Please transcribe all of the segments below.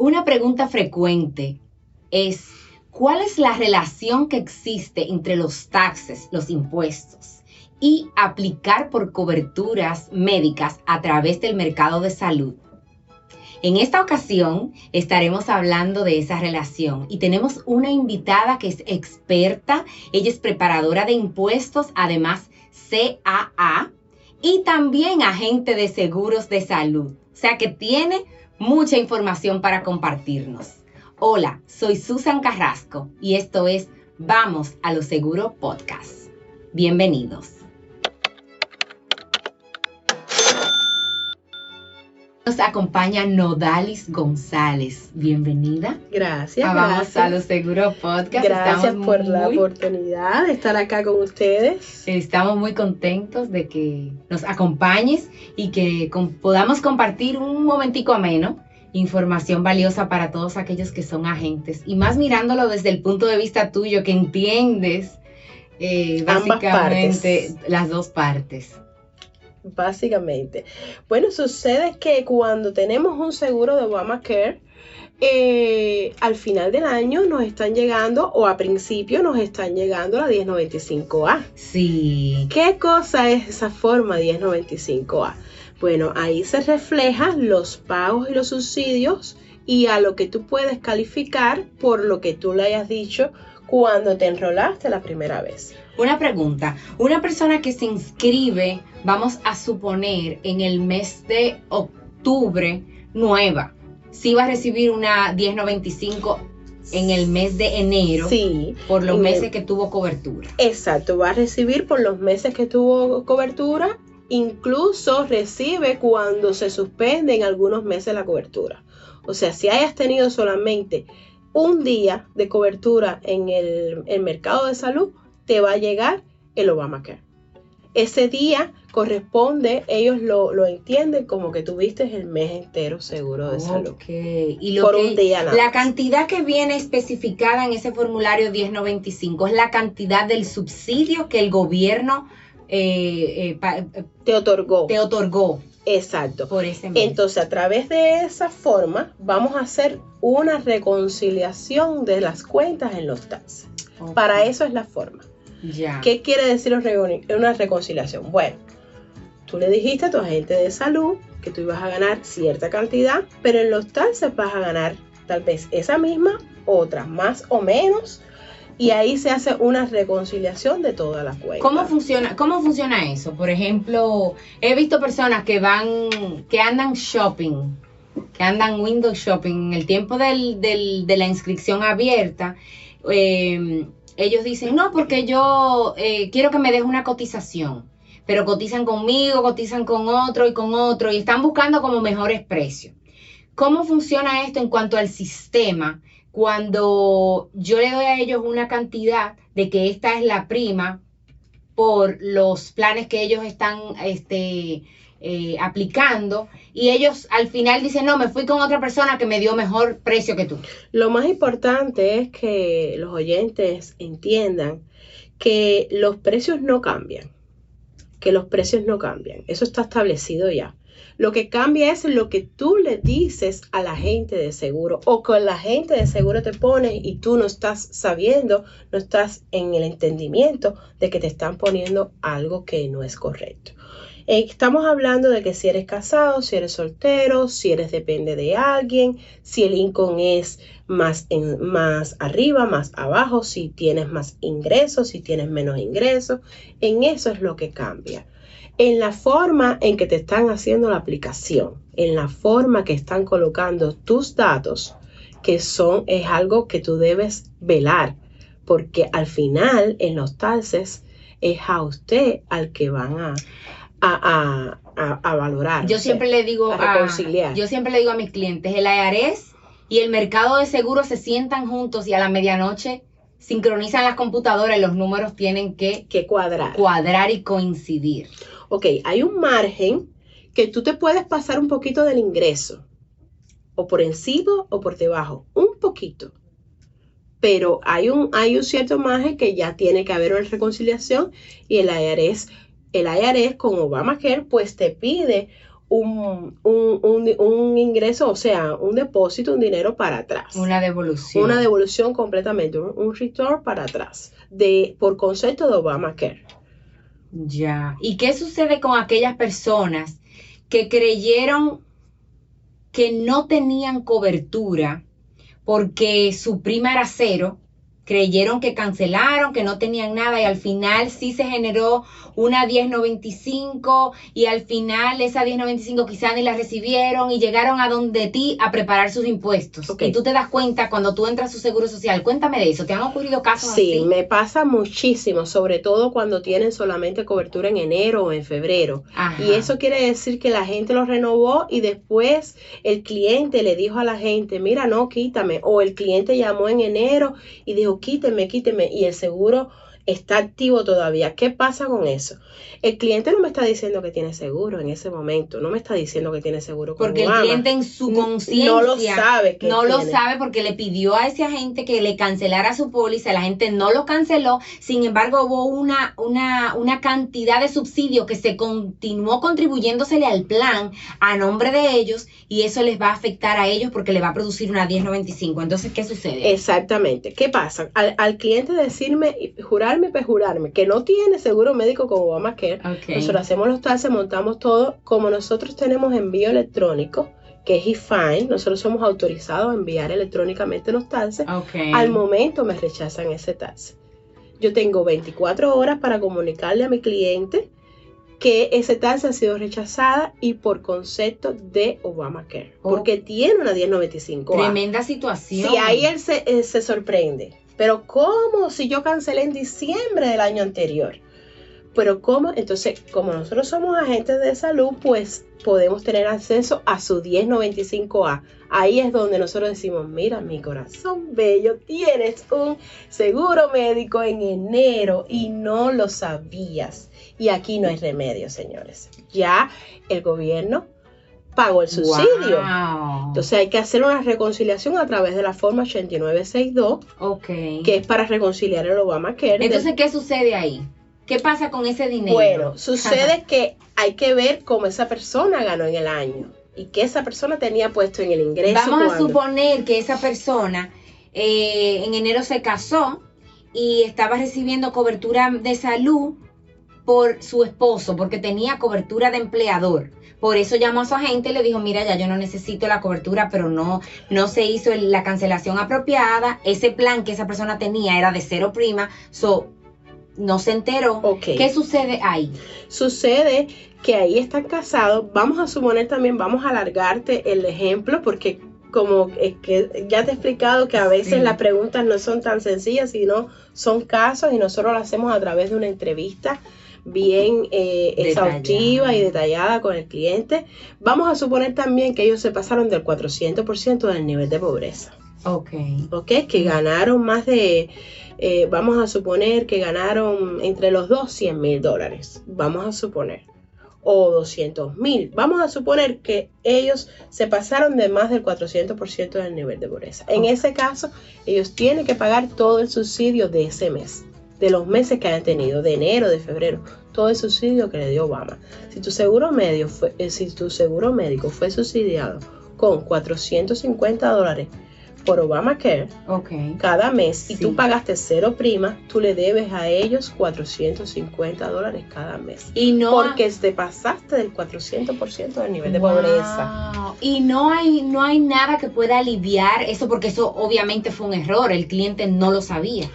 Una pregunta frecuente es, ¿cuál es la relación que existe entre los taxes, los impuestos, y aplicar por coberturas médicas a través del mercado de salud? En esta ocasión estaremos hablando de esa relación y tenemos una invitada que es experta, ella es preparadora de impuestos, además CAA y también agente de seguros de salud. O sea que tiene mucha información para compartirnos. Hola, soy Susan Carrasco y esto es Vamos a lo Seguro Podcast. Bienvenidos. Nos acompaña Nodalis González. Bienvenida. Gracias. A Vamos a lo Seguro Podcast. Gracias Estamos por la muy- oportunidad de estar acá con ustedes. Estamos muy contentos de que nos acompañes y que com- podamos compartir un momentico ameno, información valiosa para todos aquellos que son agentes y más mirándolo desde el punto de vista tuyo, que entiendes eh, básicamente las dos partes. Básicamente. Bueno, sucede que cuando tenemos un seguro de Obamacare, eh, al final del año nos están llegando, o a principio nos están llegando la 1095A. Sí, ¿Qué cosa es esa forma 1095A? Bueno, ahí se reflejan los pagos y los subsidios y a lo que tú puedes calificar por lo que tú le hayas dicho cuando te enrolaste la primera vez. Una pregunta, una persona que se inscribe, vamos a suponer, en el mes de octubre, nueva, si va a recibir una 1095 en el mes de enero Sí, por los meses que tuvo cobertura. exacto, va a recibir por los meses que tuvo cobertura, incluso recibe cuando se suspende en algunos meses la cobertura. O sea, si hayas tenido solamente un día de cobertura en el, el mercado de salud, te va a llegar el Obamacare. Ese día corresponde, ellos lo, lo entienden como que tuviste el mes entero seguro de salud. Ok, y lo Por que- un día nada la cantidad que viene especificada en ese formulario 1095 es la cantidad del subsidio que el gobierno eh, eh, pa- eh, Te otorgó. te otorgó Exacto. por ese mes. Entonces, a través de esa forma, vamos a hacer una reconciliación de las cuentas en los taxes. Para eso es la forma. Ya. ¿Qué quiere decir una reconciliación? Bueno, tú le dijiste a tu agente de salud que tú ibas a ganar cierta cantidad, pero en los taxes vas a ganar tal vez esa misma, otra más o menos, y ahí se hace una reconciliación de todas las cuentas. ¿Cómo funciona, ¿Cómo funciona eso? Por ejemplo, he visto personas que van, que andan shopping, que andan window shopping en el tiempo del, del- de la inscripción abierta. eh, ellos dicen, no, porque yo eh, quiero que me des una cotización. Pero cotizan conmigo, cotizan con otro y con otro y están buscando como mejores precios. ¿Cómo funciona esto en cuanto al sistema? Cuando yo le doy a ellos una cantidad de que esta es la prima por los planes que ellos están este, eh, aplicando y ellos al final dicen, no, me fui con otra persona que me dio mejor precio que tú. Lo más importante es que los oyentes entiendan que los precios no cambian, que los precios no cambian, eso está establecido ya. Lo que cambia es lo que tú le dices a la gente de seguro o que la gente de seguro te pone y tú no estás sabiendo, no estás en el entendimiento de que te están poniendo algo que no es correcto. Eh, Estamos hablando de que si eres casado, si eres soltero, si eres depende de alguien, si el income es más, en, más arriba, más abajo, si tienes más ingresos, si tienes menos ingresos. En eso es lo que cambia. En la forma en que te están haciendo la aplicación, en la forma que están colocando tus datos, que son, es algo que tú debes velar, porque al final en los taxes es a usted al que van a, a, a, a, valorar. Yo o sea, siempre le digo a a, reconciliar. yo siempre le digo a mis clientes, el IARES y el mercado de seguros se sientan juntos y a la medianoche sincronizan las computadoras y los números tienen que que cuadrar. cuadrar y coincidir. Ok, hay un margen que tú te puedes pasar un poquito del ingreso, o por encima o por debajo, un poquito. Pero hay un, hay un cierto margen que ya tiene que haber una reconciliación y el IRS, el IRS con Obamacare pues te pide un, un, un, un ingreso, o sea, un depósito, un dinero para atrás. Una devolución. Una devolución completamente, un, un return para atrás, de, por concepto de Obamacare. Ya. ¿Y qué sucede con aquellas personas que creyeron que no tenían cobertura porque su prima era cero? Creyeron que cancelaron, que no tenían nada y al final sí se generó una 1095 y al final esa 1095 quizás ni la recibieron y llegaron a donde ti a preparar sus impuestos. Y tú te das cuenta cuando tú entras a su seguro social. Cuéntame de eso. ¿Te han ocurrido casos Sí, así? me pasa muchísimo, sobre todo cuando tienen solamente cobertura en enero o en febrero. Ajá. Y eso quiere decir que la gente lo renovó y después el cliente le dijo a la gente, mira, no, quítame. O el cliente llamó en enero y dijo, quíteme, quíteme. Y el seguro está activo todavía. ¿Qué pasa con eso? El cliente no me está diciendo que tiene seguro en ese momento, no me está diciendo que tiene seguro con Porque el cliente en su conciencia no lo sabe que no lo sabe porque le pidió a ese agente que le cancelara su póliza, la gente no lo canceló, sin embargo hubo una, una, una cantidad de subsidio que se continuó contribuyéndosele al plan a nombre de ellos y eso les va a afectar a ellos porque le va a producir una 1095. Entonces, ¿qué sucede? Exactamente. ¿Qué pasa? Al, al cliente decirme, y jurarme, perjurarme, que no tiene seguro médico con Obamacare, Ok. nosotros hacemos los taxes, montamos todo. Como nosotros tenemos envío electrónico, que es e-fine, nosotros somos autorizados a enviar electrónicamente los taxes. Ok. Al momento me rechazan ese taxe. Yo tengo 24 horas para comunicarle a mi cliente que ese taxe ha sido rechazada y por concepto de Obamacare, Oh. porque tiene una 1095. Tremenda situación. Si ahí él se, eh, se sorprende. Pero ¿cómo si yo cancelé en diciembre del año anterior? Pero ¿cómo? Entonces, como nosotros somos agentes de salud, pues podemos tener acceso a su 1095A. Ahí es donde nosotros decimos, mira, mi corazón bello, tienes un seguro médico en enero y no lo sabías. Y aquí no hay remedio, señores. Ya el gobierno pagó el subsidio. Wow. Entonces hay que hacer una reconciliación a través de la forma 8962, ok. que es para reconciliar el Obamacare. Entonces, ¿qué sucede ahí? ¿Qué pasa con ese dinero? bueno, sucede que hay que ver cómo esa persona ganó en el año y qué esa persona tenía puesto en el ingreso. Vamos a suponer que esa persona eh, en enero se casó y estaba recibiendo cobertura de salud por su esposo, porque tenía cobertura de empleador. Por eso llamó a su agente y le dijo, mira, ya yo no necesito la cobertura, pero no, no se hizo la cancelación apropiada. Ese plan que esa persona tenía era de cero prima, so, no se enteró. Ok. ¿Qué sucede ahí? Sucede que ahí están casados. Vamos a suponer también, vamos a alargarte el ejemplo porque como es que ya te he explicado que a veces Sí. las preguntas no son tan sencillas, sino son casos y nosotros lo hacemos a través de una entrevista bien eh, Detallada. exhaustiva y detallada con el cliente. Vamos a suponer también que ellos se pasaron del 400% del nivel de pobreza. Ok. ¿ok? Que ganaron más de, eh, vamos a suponer que ganaron entre los dos 100 mil dólares, vamos a suponer, o 200 mil, vamos a suponer que ellos se pasaron de más del 400% del nivel de pobreza. En ese caso, ellos tienen que pagar todo el subsidio de ese mes, de los meses que hayan tenido, de enero, de febrero, todo el subsidio que le dio Obama. Si tu seguro medio fue, eh, si tu seguro médico fue subsidiado con 450 dólares por Obamacare Ok. cada mes y Sí. tú pagaste cero prima, tú le debes a ellos 450 dólares cada mes. Y no... Porque te pasaste del 400% del nivel de pobreza. Y no hay, no hay nada que pueda aliviar eso, porque eso obviamente fue un error, el cliente no lo sabía.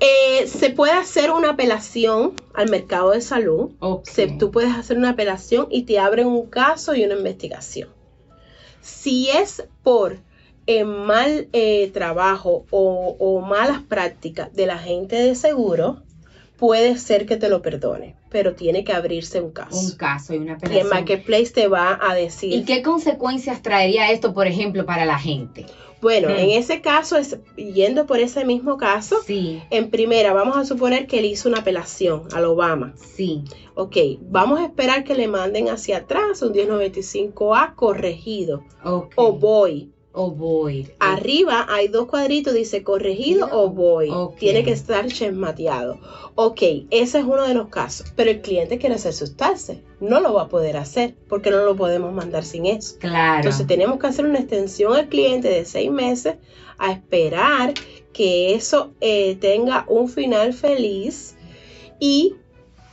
Eh, se puede hacer una apelación al mercado de salud. Se- tú puedes hacer una apelación y te abren un caso y una investigación. Si es por eh, mal eh, trabajo o, o malas prácticas del agente de seguro, puede ser que te lo perdone, pero tiene que abrirse un caso. Un caso y una y el apelación. Marketplace te va a decir, ¿Y qué consecuencias traería esto, por ejemplo, para la gente? bueno, Mm. en ese caso, es, yendo por ese mismo caso, Sí, en primera, vamos a suponer que él hizo una apelación al Obama. sí. Ok, vamos a esperar que le manden hacia atrás un 1095A corregido Ok. o voy. O void. Arriba hay dos cuadritos, dice corregido o void. Tiene que estar chesmateado. Ok, ese es uno de los casos. Pero el cliente quiere hacer sus. No lo va a poder hacer porque no lo podemos mandar sin eso. Claro. Entonces tenemos que hacer una extensión al cliente de seis meses a esperar que eso eh, tenga un final feliz y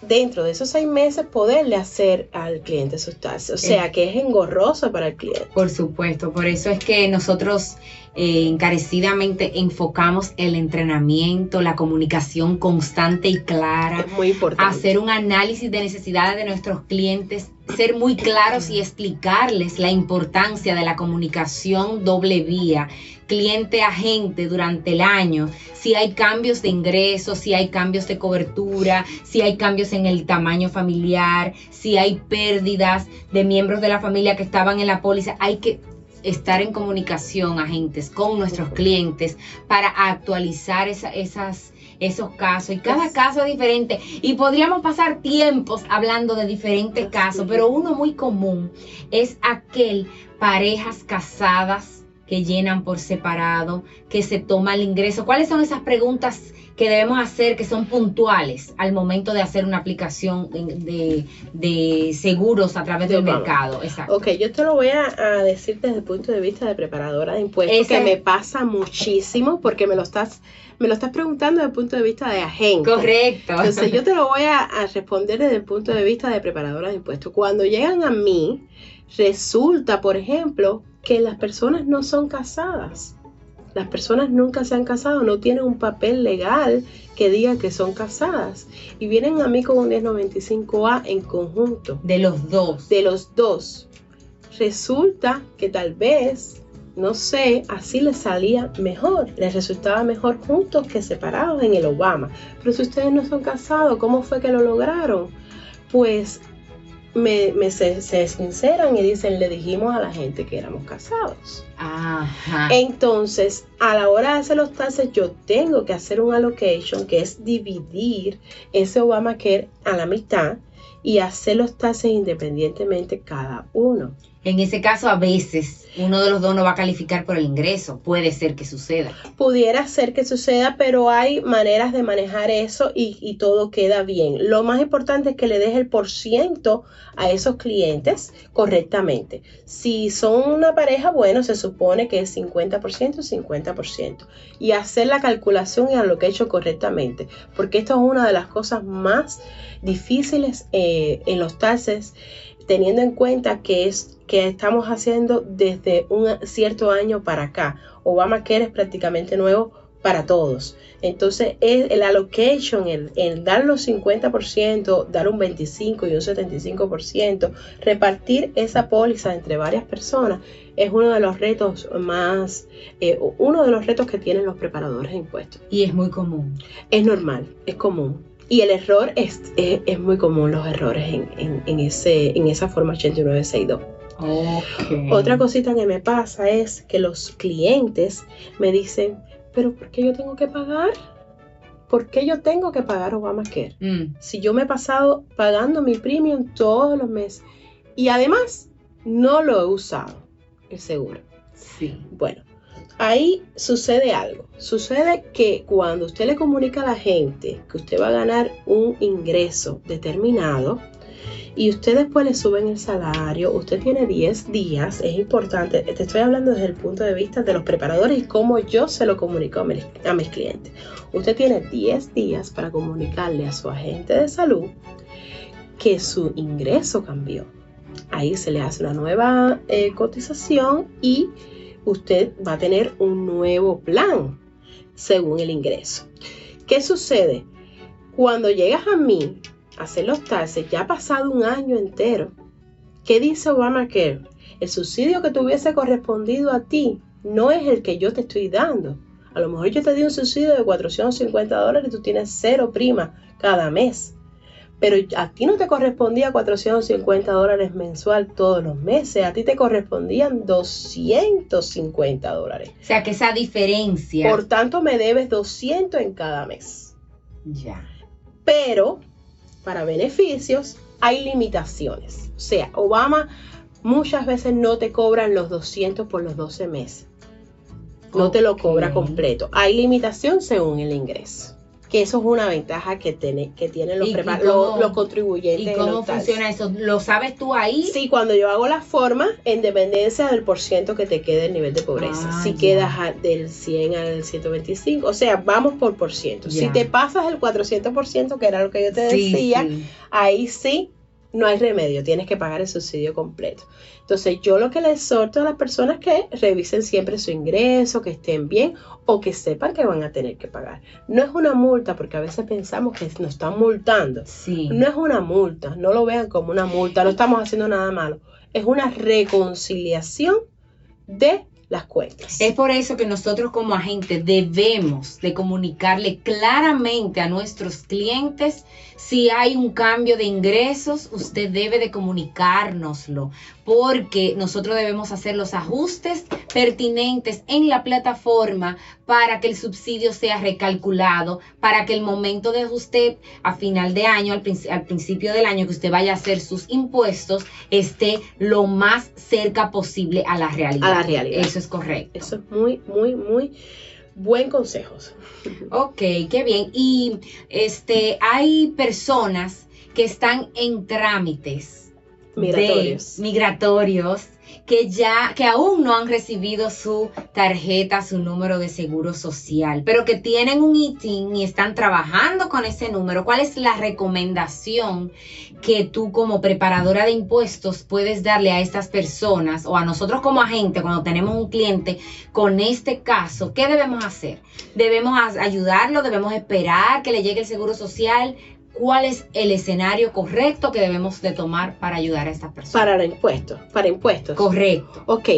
dentro de esos seis meses poderle hacer al cliente sus. O sea que es engorroso para el cliente. Por supuesto, por eso es que nosotros eh, encarecidamente enfocamos el entrenamiento, la comunicación constante y clara, Es muy importante. hacer un análisis de necesidades de nuestros clientes, ser muy claros y explicarles la importancia de la comunicación doble vía, cliente-agente durante el año, si hay cambios de ingresos, si hay cambios de cobertura, si hay cambios en el tamaño familiar, si hay pérdidas de miembros de la familia que estaban en la póliza, hay que estar en comunicación, agentes, con nuestros clientes para actualizar esa- esas esos casos. Y cada caso es diferente. Y podríamos pasar tiempos hablando de diferentes casos, pero uno muy común es aquel parejas casadas que llenan por separado, que se toma el ingreso. ¿Cuáles son esas preguntas que debemos hacer que son puntuales al momento de hacer una aplicación de, de seguros a través De del mercado? Exacto. Ok, yo te lo voy a, a decir desde el punto de vista de preparadora de impuestos, Ese- que me pasa muchísimo porque me lo estás, me lo estás preguntando desde el punto de vista de agente. Correcto. Entonces yo te lo voy a, a responder desde el punto de vista de preparadora de impuestos. Cuando llegan a mí, resulta, por ejemplo, que las personas no son casadas. Las personas nunca se han casado, no tienen un papel legal que diga que son casadas. Y vienen a mí con un 1095A en conjunto de los dos. de los dos. Resulta que tal vez, no sé, así les salía mejor, les resultaba mejor juntos que separados en el Obama. Pero si ustedes no son casados, ¿cómo fue que lo lograron? Pues me, me se, se sinceran y dicen, le dijimos a la gente que éramos casados. Ajá. Entonces, a la hora de hacer los taxes, yo tengo que hacer un allocation, que es dividir ese Obamacare a la mitad y hacer los taxes independientemente cada uno. En ese caso, a veces uno de los dos no va a calificar por el ingreso. Puede ser que suceda. Pudiera ser que suceda, pero hay maneras de manejar eso y, todo queda bien. Lo más importante es que le des el por ciento a esos clientes correctamente. Si son una pareja, bueno, se supone que es 50%, 50%. Y hacer la calculación y lo que he hecho correctamente. Porque esto es una de las cosas más difíciles eh, en los taxes teniendo en cuenta que es que estamos haciendo desde un cierto año para acá. Obamacare es prácticamente nuevo para todos. Entonces, el, el allocation, el, el, dar los 50%, dar un 25% y un 75%, repartir esa póliza entre varias personas, es uno de los retos más, eh, uno de los retos que tienen los preparadores de impuestos. Y es muy común. Es normal, es común. Y el error es, es, es muy común, los errores en, en, en, ese, en esa forma 8962. Okay. Otra cosita que me pasa es que los clientes me dicen, pero ¿por qué yo tengo que pagar? ¿Por qué yo tengo que pagar Obamacare? Mm. Si yo me he pasado pagando mi premium todos los meses y además no lo he usado, el seguro. Sí. Bueno, ahí sucede algo. Sucede que cuando usted le comunica a la gente que usted va a ganar un ingreso determinado y usted después le suben el salario, usted tiene 10 días, es importante, te estoy hablando desde el punto de vista de los preparadores y cómo yo se lo comunico a mis, clientes. Usted tiene 10 días para comunicarle a su agente de salud que su ingreso cambió. Ahí se le hace una nueva eh, cotización y usted va a tener un nuevo plan según el ingreso. ¿Qué sucede? Cuando llegas a mí a hacer los taxes, ya ha pasado un año entero. ¿Qué dice Obamacare? El subsidio que te hubiese correspondido a ti no es el que yo te estoy dando. A lo mejor yo te di un subsidio de 450 dólares y tú tienes cero prima cada mes. Pero a ti no te correspondía 450 dólares mensual todos los meses, a ti te correspondían 250 dólares. O sea que esa diferencia. Por tanto, me debes 200 en cada mes. Ya. Pero para beneficios hay limitaciones. O sea, Obama muchas veces no te cobran los 200 por los 12 meses. no te lo cobra completo. Hay limitación según el ingreso. Que eso es una ventaja que, tiene, que tienen los, ¿Y- y prepa- cómo- los, los contribuyentes. ¿Y cómo funciona eso? ¿Lo sabes tú ahí? Sí, cuando yo hago la forma, en dependencia del por ciento que te quede el nivel de pobreza. Ah, si quedas del 100 al 125, o sea, vamos por por ciento. Si te pasas el 400%, que era lo que yo te Sí, decía, sí. ahí sí no hay remedio, tienes que pagar el subsidio completo. Entonces, yo lo que le exhorto a las personas que revisen siempre su ingreso, que estén bien o que sepan que van a tener que pagar. No es una multa, porque a veces pensamos que nos están multando. Sí. No es una multa, no lo vean como una multa, no estamos haciendo nada malo. Es una reconciliación de las cuentas. Es por eso que nosotros como agentes debemos de comunicarle claramente a nuestros clientes si hay un cambio de ingresos, usted debe de comunicárnoslo, porque nosotros debemos hacer los ajustes pertinentes en la plataforma para que el subsidio sea recalculado, para que el momento de usted a final de año, al, princi- al principio del año que usted vaya a hacer sus impuestos, esté lo más cerca posible a la realidad. A la realidad. Eso es correcto. Eso es muy, muy, muy buen consejo. Ok, qué bien. Y este, hay personas que están en trámites Migratorios. de migratorios que ya que aún no han recibido su tarjeta, su número de seguro social, pero que tienen un ITIN y están trabajando con ese número. ¿Cuál es la recomendación que tú como preparadora de impuestos puedes darle a estas personas o a nosotros como agente cuando tenemos un cliente con este caso? ¿Qué debemos hacer? ¿Debemos ayudarlo? ¿Debemos esperar que le llegue el seguro social? ¿Cuál es el escenario correcto que debemos de tomar para ayudar a estas personas? Para impuestos, para impuestos. Correcto. Ok,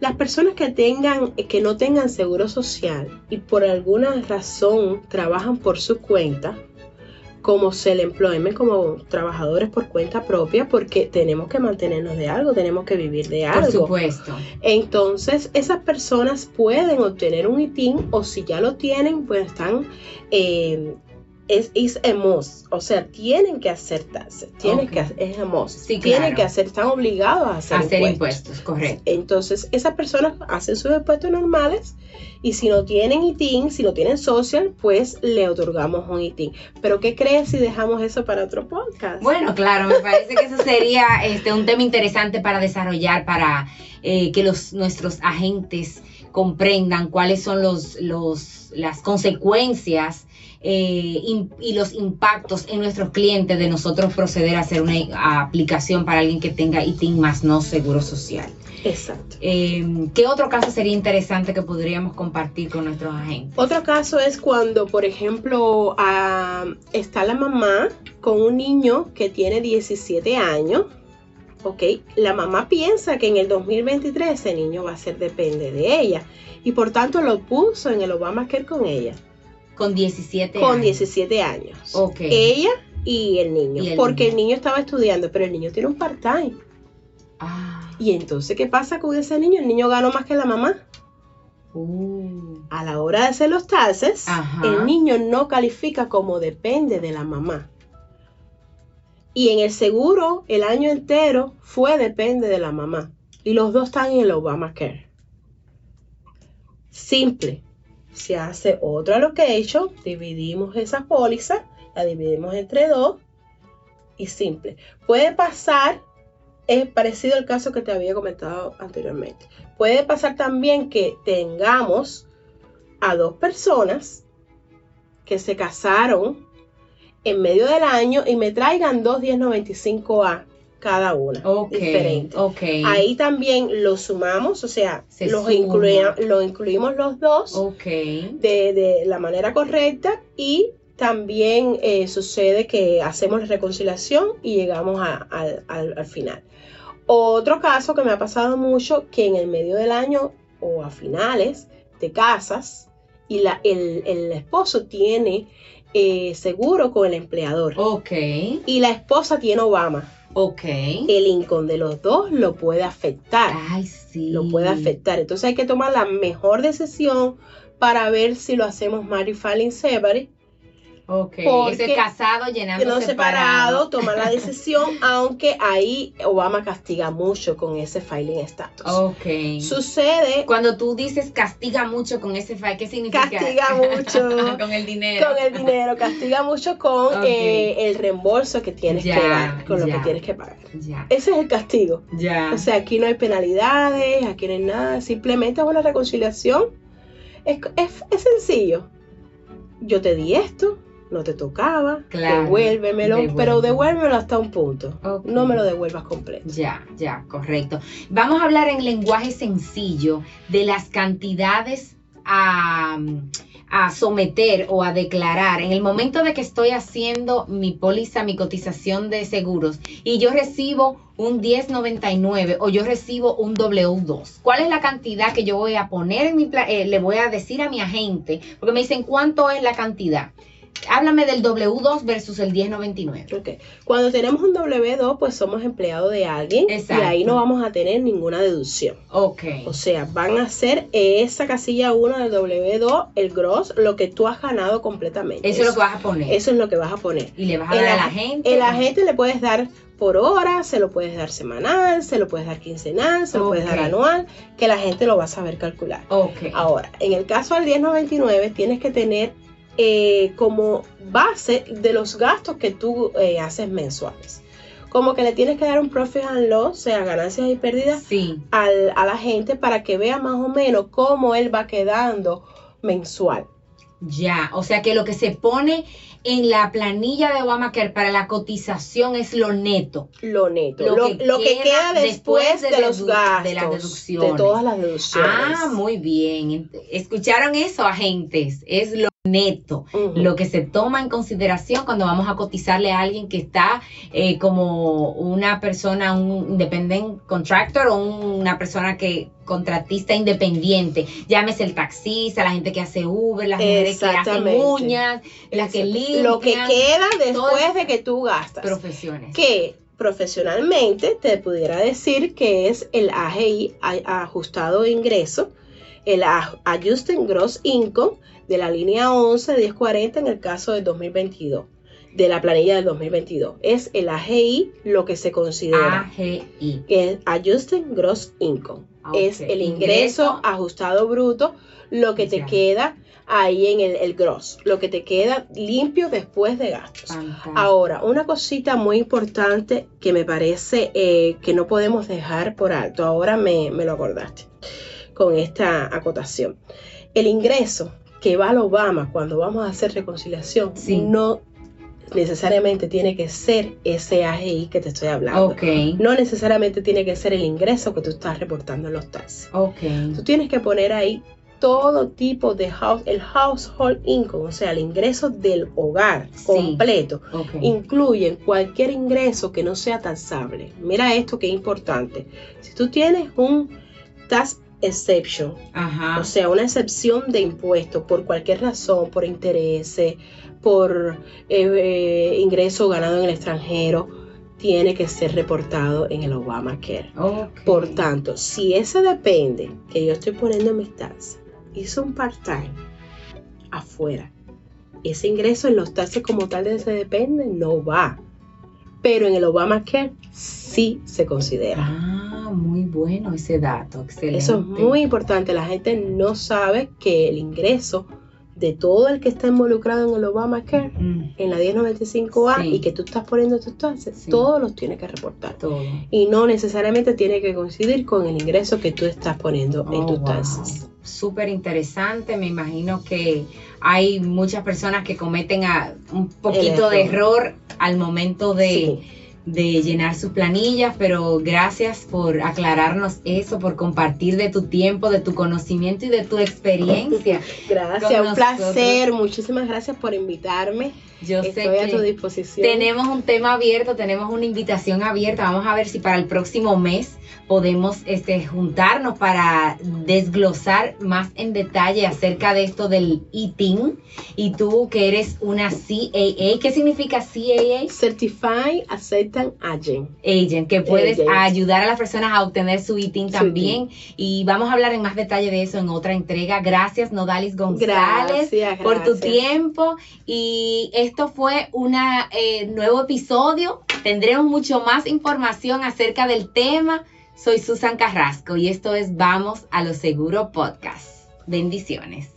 las personas que tengan, que no tengan seguro social y por alguna razón trabajan por su cuenta, como self-employment, como trabajadores por cuenta propia, porque tenemos que mantenernos de algo, tenemos que vivir de Por algo. supuesto. Entonces, esas personas pueden obtener un ITIN o si ya lo tienen, pues están, eh, es must, o sea, tienen que hacer taxes, tienen Ok. que es Sí, tienen claro. que hacer, están obligados a hacer, Hacer impuestos. impuestos, correcto. Entonces, esas personas hacen sus impuestos normales y si no tienen ITIN, si no tienen social, pues le otorgamos un ITIN. Pero, ¿qué crees si dejamos eso para otro podcast? Bueno, claro, me parece que eso sería este, un tema interesante para desarrollar, para eh, que los, nuestros agentes comprendan cuáles son los, los, las consecuencias eh, im- y los impactos en nuestros clientes de nosotros proceder a hacer una a- aplicación para alguien que tenga ITIN más no seguro social. Exacto. Eh, ¿Qué otro caso sería interesante que podríamos compartir con nuestros agentes? Otro caso es cuando, por ejemplo, está la mamá con un niño que tiene 17 años. Ok, la mamá piensa que en el 2023 ese niño va a ser depende de ella y por tanto lo puso en el Obamacare con ella, Con 17 con años. 17 años. Ok. Ella y el niño, Y el porque niño. el niño estaba estudiando, pero el niño tiene un part-time. Ah, Y entonces, ¿qué pasa con ese niño? El niño ganó más que la mamá. uh, A la hora de hacer los taxes, Ajá. el niño no califica como depende de la mamá. Y en el seguro, el año entero fue depende de la mamá. Y los dos están en el Obamacare. Simple. Se hace otra allocation, dividimos esa póliza, la dividimos entre dos y simple. Puede pasar, es parecido al caso que te había comentado anteriormente. Puede pasar también que tengamos a dos personas que se casaron en medio del año y me traigan dos 1095A cada una, diferente. Ahí también lo sumamos, o sea, Se los suma. incluya- lo incluimos los dos de, de la manera correcta y también eh, sucede que hacemos la reconciliación y llegamos a- al- al- al final. Otro caso que me ha pasado mucho, que en el medio del año o a finales te casas y la, el, el esposo tiene eh, seguro con el empleador Ok. y la esposa tiene Obama. Ok. El income de los dos lo puede afectar Ay, sí. lo puede afectar. Entonces hay que tomar la mejor decisión para ver si lo hacemos married filing separate Ok, Porque- ese casado llenando no separado. separado, toma la decisión, aunque ahí Obama castiga mucho con ese filing status. Ok. Sucede Cuando tú dices castiga mucho con ese file, ¿qué significa? Castiga mucho. con el dinero. con el dinero, castiga mucho con eh, el reembolso que tienes Ya, que dar, con lo que tienes que pagar. Ya, Ese es el castigo. ya. O sea, aquí no hay penalidades, aquí no hay nada, simplemente es una reconciliación. Es, es- es sencillo. Yo te di esto, no te tocaba, Claro, devuélvemelo, devuélveme. pero devuélvemelo hasta un punto. No me lo devuelvas completo. Ya, ya, correcto. Vamos a hablar en lenguaje sencillo de las cantidades a, a someter o a declarar en el momento de que estoy haciendo mi póliza, mi cotización de seguros y yo recibo un 1099 o yo recibo un W2. ¿Cuál es la cantidad que yo voy a poner en mi eh, le voy a decir a mi agente? Porque me dicen, ¿cuánto es la cantidad? Háblame del W2 versus el 1099. Ok. Cuando tenemos un W2, pues somos empleados de alguien Exacto. y ahí no vamos a tener ninguna deducción. Ok. O sea, van a ser esa casilla 1 del W2, el gross, lo que tú has ganado completamente. Eso es lo que vas a poner. Eso es lo que vas a poner. y le vas a El, dar a la gente. el agente le puedes dar por hora, se lo puedes dar semanal, se lo puedes dar quincenal, se lo puedes dar anual, que la gente lo va a saber calcular. Ok. Ahora, en el caso del 1099 tienes que tener eh, como base de los gastos que tú eh, haces mensuales. Como que le tienes que dar un profit and loss, o sea, ganancias y pérdidas Sí. al- a la gente para que vea más o menos cómo él va quedando mensual. Ya. O sea que lo que se pone en la planilla de Obamacare para la cotización es lo neto. Lo neto, Lo lo, que lo que queda queda después, después de de, los gastos, de las deducciones. de todas las deducciones. Ah, muy bien. ¿Escucharon eso, agentes? Es lo neto. Lo que se toma en consideración cuando vamos a cotizarle a alguien que está eh, como una persona, un independent contractor o una persona que contratista independiente, llámese el taxista, la gente que hace Uber, las mujeres que hacen uñas, las que limpian, Lo que queda después de que tú gastas. profesiones. que profesionalmente te pudiera decir que es el AGI ajustado de ingreso, el a- Adjusted Gross Income de la línea 11 1040 en el caso del 2022, de la planilla del 2022. Es el AGI lo que se considera. AGI. que es Adjusted Gross Income. Ah, Es el ingreso, Ingreso. ajustado bruto, lo que te queda ahí en el, el gross, lo que te queda limpio después de gastos. Fantástico. Ahora, una cosita muy importante que me parece eh, que no podemos dejar por alto, ahora me, me lo acordaste con esta acotación. El ingreso que va al Obama cuando vamos a hacer reconciliación Sí. no necesariamente tiene que ser ese AGI que te estoy hablando. No necesariamente tiene que ser el ingreso que tú estás reportando en los taxes. Tú tienes que poner ahí todo tipo de house, el household income, o sea, el ingreso del hogar Sí. completo. Incluyen cualquier ingreso que no sea taxable. Mira esto que es importante. Si tú tienes un tax exception, Ajá. o sea, una excepción de impuestos por cualquier razón, por intereses, por eh, eh, ingreso ganado en el extranjero, tiene que ser reportado en el Obamacare. Por tanto, si ese depende que yo estoy poniendo en mis taxes, hizo un part-time afuera, ese ingreso en los taxes como tal de ese depende no va. Pero en el Obamacare sí se considera. Ah, muy bueno ese dato. Excelente. Eso es muy importante. La gente no sabe que el ingreso de todo el que está involucrado en el Obamacare, Mm, en la 1095A, Sí. y que tú estás poniendo tus taxes, Sí. todos los tienes que reportar. todo. Y no necesariamente tiene que coincidir con el ingreso que tú estás poniendo en Oh, tus wow. taxes. Súper interesante. Me imagino que hay muchas personas que cometen a- un poquito de error al momento de, Sí. De llenar sus planillas, pero gracias por aclararnos eso, por compartir de tu tiempo, de tu conocimiento y de tu experiencia. Gracias, un nosotros. placer. Muchísimas gracias por invitarme. Yo sé Estoy a tu que disposición. tenemos un tema abierto, tenemos una invitación abierta. Vamos a ver si para el próximo mes podemos este, juntarnos para desglosar más en detalle acerca de esto del eating. Y tú que eres una CAA, ¿qué significa CAA? Certified Instant Agent. Agent, que puedes Agent. ayudar a las personas a obtener su Su también. Y vamos a hablar en más detalle de eso en otra entrega. Gracias, Nodalis González, Gracias, por tu tiempo. Y esto fue un nuevo episodio. Tendremos mucho más información acerca del tema. Soy Susan Carrasco y esto es Vamos a lo Seguro Podcast. Bendiciones.